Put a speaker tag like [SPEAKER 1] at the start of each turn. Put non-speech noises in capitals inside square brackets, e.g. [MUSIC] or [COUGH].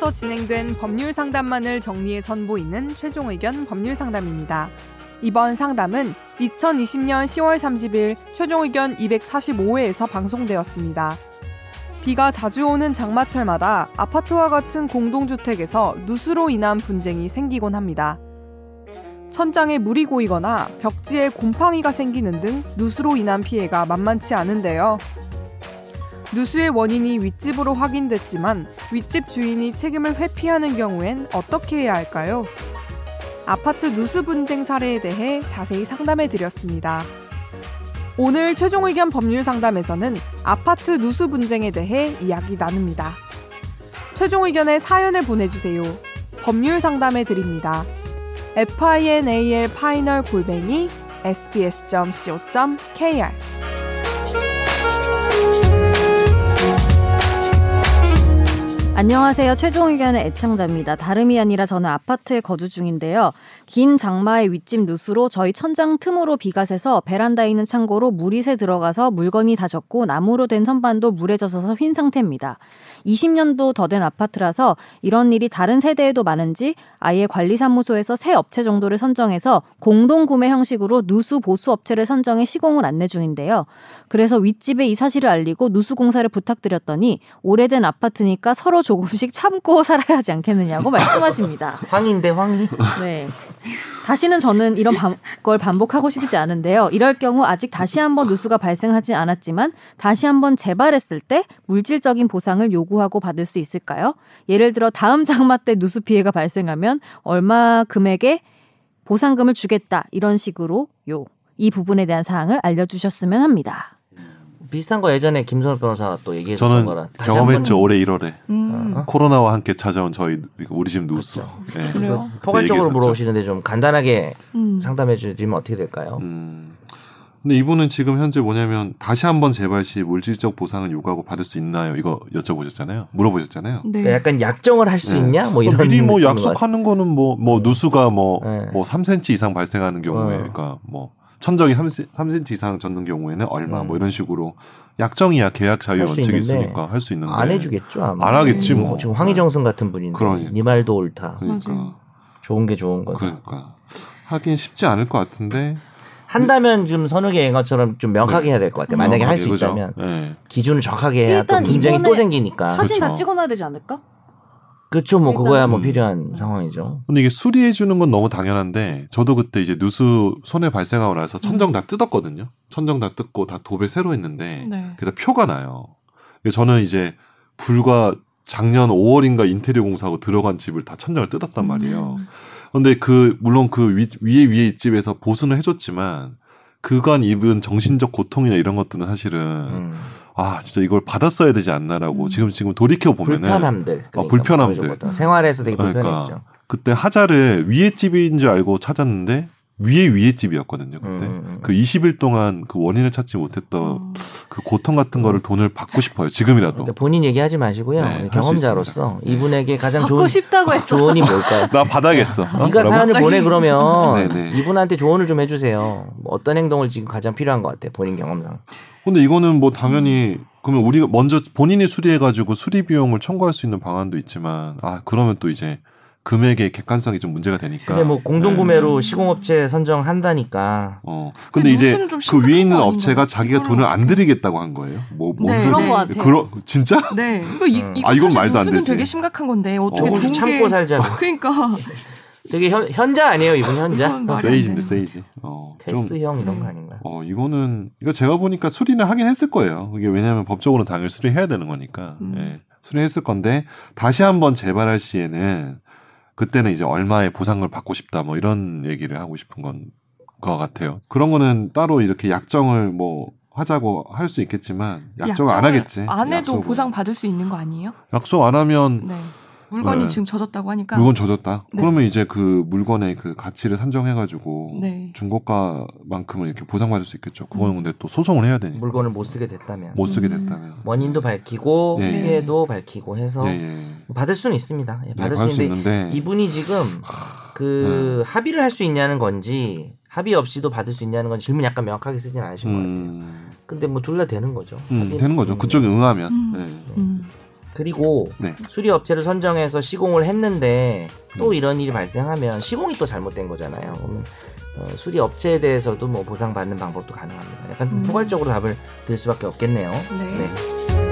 [SPEAKER 1] 앞서 진행된 법률 상담만을 정리해 선보이는 최종 의견 법률 상담입니다. 이번 상담은 2020년 10월 30일 최종 의견 245회에서 방송되었습니다. 비가 자주 오는 장마철마다 아파트와 같은 공동주택에서 누수로 인한 분쟁이 생기곤 합니다. 천장에 물이 고이거나 벽지에 곰팡이가 생기는 등 누수로 인한 피해가 만만치 않은데요. 누수의 원인이 윗집으로 확인됐지만 윗집 주인이 책임을 회피하는 경우엔 어떻게 해야 할까요? 아파트 누수 분쟁 사례에 대해 자세히 상담해 드렸습니다. 오늘 최종 의견 법률 상담에서는 아파트 누수 분쟁에 대해 이야기 나눕니다. 최종 의견에 사연을 보내주세요. 법률 상담해 드립니다. final final 골뱅이 sbs.co.kr
[SPEAKER 2] 안녕하세요. 최종 의견의 애청자입니다. 다름이 아니라 저는 아파트에 거주 중인데요. 긴 장마의 윗집 누수로 저희 천장 틈으로 비가 새서 베란다에 있는 창고로 물이 새 들어가서 물건이 다 젖고 나무로 된 선반도 물에 젖어서 휜 상태입니다. 20년도 더 된 아파트라서 이런 일이 다른 세대에도 많은지 아예 관리사무소에서 새 업체 정도를 선정해서 공동 구매 형식으로 누수 보수 업체를 선정해 시공을 안내 중인데요. 그래서 윗집에 이 사실을 알리고 누수 공사를 부탁드렸더니 오래된 아파트니까 서로 조금씩 참고 [LAUGHS] 살아야 하지 않겠느냐고 말씀하십니다. [LAUGHS]
[SPEAKER 3] 황인데 황이.
[SPEAKER 2] 네. 다시는 저는 이런 걸 반복하고 싶지 않은데요. 이럴 경우 아직 다시 한번 누수가 발생하지 않았지만 다시 한번 재발했을 때 물질적인 보상을 요구하고 받을 수 있을까요? 예를 들어 다음 장마 때 누수 피해가 발생하면 얼마 금액의 보상금을 주겠다 이런 식으로요. 이 부분에 대한 사항을 알려주셨으면 합니다.
[SPEAKER 3] 비슷한 거 예전에 김선호 변호사가 또 얘기했던
[SPEAKER 4] 저는
[SPEAKER 3] 거라
[SPEAKER 4] 경험했죠 올해 1월에
[SPEAKER 1] 음.
[SPEAKER 4] 어? 코로나와 함께 찾아온 저희 우리 집 누수.
[SPEAKER 3] 그렇죠.
[SPEAKER 4] 네.
[SPEAKER 1] 그래요?
[SPEAKER 3] 포괄적으로. 물어보시는데 좀 간단하게
[SPEAKER 1] 음.
[SPEAKER 3] 상담해 주시면 어떻게 될까요?
[SPEAKER 4] 음. 근데 이분은 지금 현재 뭐냐면 다시 한번 재발 시 물질적 보상을 요구하고 받을 수 있나요? 이거 여쭤보셨잖아요. 물어보셨잖아요.
[SPEAKER 1] 네.
[SPEAKER 3] 그러니까 약간 약정을 할수
[SPEAKER 4] 네.
[SPEAKER 3] 있냐? 뭐 이런
[SPEAKER 4] 미리 뭐 약속하는 거는 뭐뭐 누수가 뭐
[SPEAKER 3] 네.
[SPEAKER 4] 뭐 3cm 이상 발생하는 경우에
[SPEAKER 3] 어.
[SPEAKER 4] 그러니까 뭐 천정이 3, 3cm 이상 젖는 경우에는 얼마
[SPEAKER 3] 음.
[SPEAKER 4] 뭐 이런 식으로 약정이야 계약 자유 원칙이
[SPEAKER 3] 있는데
[SPEAKER 4] 있으니까 할 수 있는데
[SPEAKER 3] 안 해주겠죠. 아마.
[SPEAKER 4] 안 하겠지
[SPEAKER 3] 음,
[SPEAKER 4] 뭐.
[SPEAKER 3] 지금 황희정승 같은 분인데
[SPEAKER 4] 그러니.
[SPEAKER 3] 네 말도 옳다.
[SPEAKER 4] 그러니까.
[SPEAKER 3] 좋은 게 좋은 거죠.
[SPEAKER 4] 그러니까 하긴 쉽지 않을 것 같은데
[SPEAKER 3] 한다면 지금 선욱의 앵어처럼 좀 명확하게 해야 될 것 같아요. 만약에 할수
[SPEAKER 4] 네.
[SPEAKER 3] 있다면
[SPEAKER 4] 네.
[SPEAKER 3] 기준을 정확하게 해야 또
[SPEAKER 2] 일단
[SPEAKER 3] 분쟁이 또 생기니까.
[SPEAKER 2] 사진 다
[SPEAKER 4] 그렇죠.
[SPEAKER 2] 찍어놔야 되지 않을까?
[SPEAKER 3] 그렇죠. 뭐 그거야 뭐
[SPEAKER 4] 음.
[SPEAKER 3] 필요한 상황이죠.
[SPEAKER 4] 근데 이게 수리해 주는 건 너무 당연한데 저도 그때 이제 누수 손해 발생하고 나서 천정 다 뜯었거든요. 천정 다 뜯고 다 도배 새로 했는데
[SPEAKER 1] 네.
[SPEAKER 4] 그다 표가 나요. 저는 이제 불과 작년 5월인가 인테리어 공사하고 들어간 집을 다 천정을 뜯었단 말이에요.
[SPEAKER 1] 음.
[SPEAKER 4] 근데 그 물론 그 위, 위에 위에 집에서 보수는 해줬지만 그간 입은 정신적 고통이나 이런 것들은 사실은
[SPEAKER 3] 음.
[SPEAKER 4] 아 진짜 이걸 받았어야 되지 않나라고
[SPEAKER 1] 음.
[SPEAKER 4] 지금 지금 돌이켜 보면은
[SPEAKER 3] 불편함들. 그러니까
[SPEAKER 4] 어, 불편함들.
[SPEAKER 3] 생활에서 되게
[SPEAKER 4] 그러니까
[SPEAKER 3] 불편했죠.
[SPEAKER 4] 그때 하자를 위에 집인 줄 알고 찾았는데 위에 위에 집이었거든요. 그때
[SPEAKER 3] 음, 음.
[SPEAKER 4] 그 20일 동안 그 원인을 찾지 못했던
[SPEAKER 1] 어.
[SPEAKER 4] 그 고통 같은 거를 돈을 받고 싶어요. 지금이라도.
[SPEAKER 3] 그러니까 본인 얘기하지 마시고요.
[SPEAKER 4] 네,
[SPEAKER 3] 경험자로서 이분에게 가장
[SPEAKER 2] 받고
[SPEAKER 3] 좋은
[SPEAKER 2] 싶다고 했어.
[SPEAKER 3] 조언이 뭘까요?
[SPEAKER 4] 나 받아야겠어. 어?
[SPEAKER 3] 네가
[SPEAKER 4] 뭐라고?
[SPEAKER 3] 사연을
[SPEAKER 2] 갑자기?
[SPEAKER 3] 보내 그러면
[SPEAKER 4] 네네.
[SPEAKER 3] 이분한테 조언을 좀 해주세요. 뭐 어떤 행동을 지금 가장 필요한 것 같아요. 본인 경험상.
[SPEAKER 4] 근데 이거는 뭐 당연히 그러면 우리가 먼저 본인이 수리해가지고 수리 비용을 청구할 수 있는 방안도 있지만 아 그러면 또 이제 금액의 객관성이 좀 문제가 되니까.
[SPEAKER 3] 근데 뭐 공동구매로
[SPEAKER 1] 네.
[SPEAKER 3] 시공업체 선정한다니까
[SPEAKER 4] 어.
[SPEAKER 1] 근데
[SPEAKER 4] 근데 이제 그 위에 있는
[SPEAKER 1] 거
[SPEAKER 4] 업체가
[SPEAKER 1] 아닌가요?
[SPEAKER 4] 자기가 돈을 안 드리겠다고 한 거예요. 뭐, 뭔
[SPEAKER 1] 네,
[SPEAKER 2] 그런 것 같아요.
[SPEAKER 4] 그런 진짜?
[SPEAKER 1] 네. 이거 이,
[SPEAKER 3] 음.
[SPEAKER 1] 이거
[SPEAKER 4] 아, 이건 말도 안 되지.
[SPEAKER 1] 되게 심각한 건데 어떻게
[SPEAKER 4] 어.
[SPEAKER 3] 조금씩
[SPEAKER 1] 좋은 게
[SPEAKER 3] 참고 살자고. [LAUGHS]
[SPEAKER 1] 그러니까
[SPEAKER 3] 되게 현, 현자 아니에요 이분 현자?
[SPEAKER 1] 안
[SPEAKER 4] 세이지인데
[SPEAKER 1] 되는
[SPEAKER 4] 세이지. 어. 좀
[SPEAKER 3] 텍스형 이런
[SPEAKER 1] 음.
[SPEAKER 3] 거 아닌가?
[SPEAKER 4] 어, 이거는, 이거 제가 보니까 수리는 하긴 했을 거예요. 이게 왜냐하면 법적으로 당연히 수리해야 되는 거니까.
[SPEAKER 1] 음.
[SPEAKER 4] 예. 수리했을 건데, 다시 한번 재발할 시에는, 그때는 이제 얼마의 보상을 받고 싶다, 뭐 이런 얘기를 하고 싶은 건, 것 같아요. 그런 거는 따로 이렇게 약정을 뭐, 하자고 할 수 있겠지만, 약정을 안 하겠지.
[SPEAKER 1] 안 해도
[SPEAKER 4] 약속을.
[SPEAKER 1] 보상 받을 수 있는 거 아니에요?
[SPEAKER 4] 약속 안 하면,
[SPEAKER 1] 네. 물건이
[SPEAKER 4] 네.
[SPEAKER 1] 지금 젖었다고 하니까
[SPEAKER 4] 물건 젖었다.
[SPEAKER 1] 네.
[SPEAKER 4] 그러면 이제 그 물건의 그 가치를 산정해 가지고,
[SPEAKER 1] 네.
[SPEAKER 4] 중고가만큼은 이렇게 보상받을 수 있겠죠. 그거는 근데 또 소송을 해야 되니까.
[SPEAKER 3] 물건을 못 쓰게 됐다면
[SPEAKER 4] 못 쓰게
[SPEAKER 1] 음.
[SPEAKER 4] 됐다면.
[SPEAKER 3] 원인도 밝히고
[SPEAKER 4] 예, 예.
[SPEAKER 3] 피해도 밝히고 해서
[SPEAKER 4] 예, 예.
[SPEAKER 3] 받을 수는 있습니다. 예,
[SPEAKER 4] 네,
[SPEAKER 3] 받을
[SPEAKER 4] 받을 수수
[SPEAKER 3] 있는데
[SPEAKER 4] 있는데
[SPEAKER 3] 이분이 지금 그 합의를 할 수 있냐는 건지 합의 없이도 받을 수 있냐는 건지 질문 약간 명확하게 쓰진 않으신 것 같아요.
[SPEAKER 4] 음,
[SPEAKER 3] 근데 뭐 둘 다 되는 거죠.
[SPEAKER 4] 음, 되는 거죠.
[SPEAKER 3] 음.
[SPEAKER 4] 그쪽이 응하면.
[SPEAKER 1] 음.
[SPEAKER 4] 네.
[SPEAKER 1] 음.
[SPEAKER 3] 그리고
[SPEAKER 4] 네.
[SPEAKER 3] 수리 업체를 선정해서 시공을 했는데 또
[SPEAKER 4] 음.
[SPEAKER 3] 이런 일이 발생하면 시공이 또 잘못된 거잖아요. 그러면 어, 수리 업체에 대해서도 뭐 보상받는 방법도 가능합니다. 약간
[SPEAKER 1] 음.
[SPEAKER 3] 포괄적으로 답을 드릴 수밖에 없겠네요.
[SPEAKER 1] 네.
[SPEAKER 3] 네.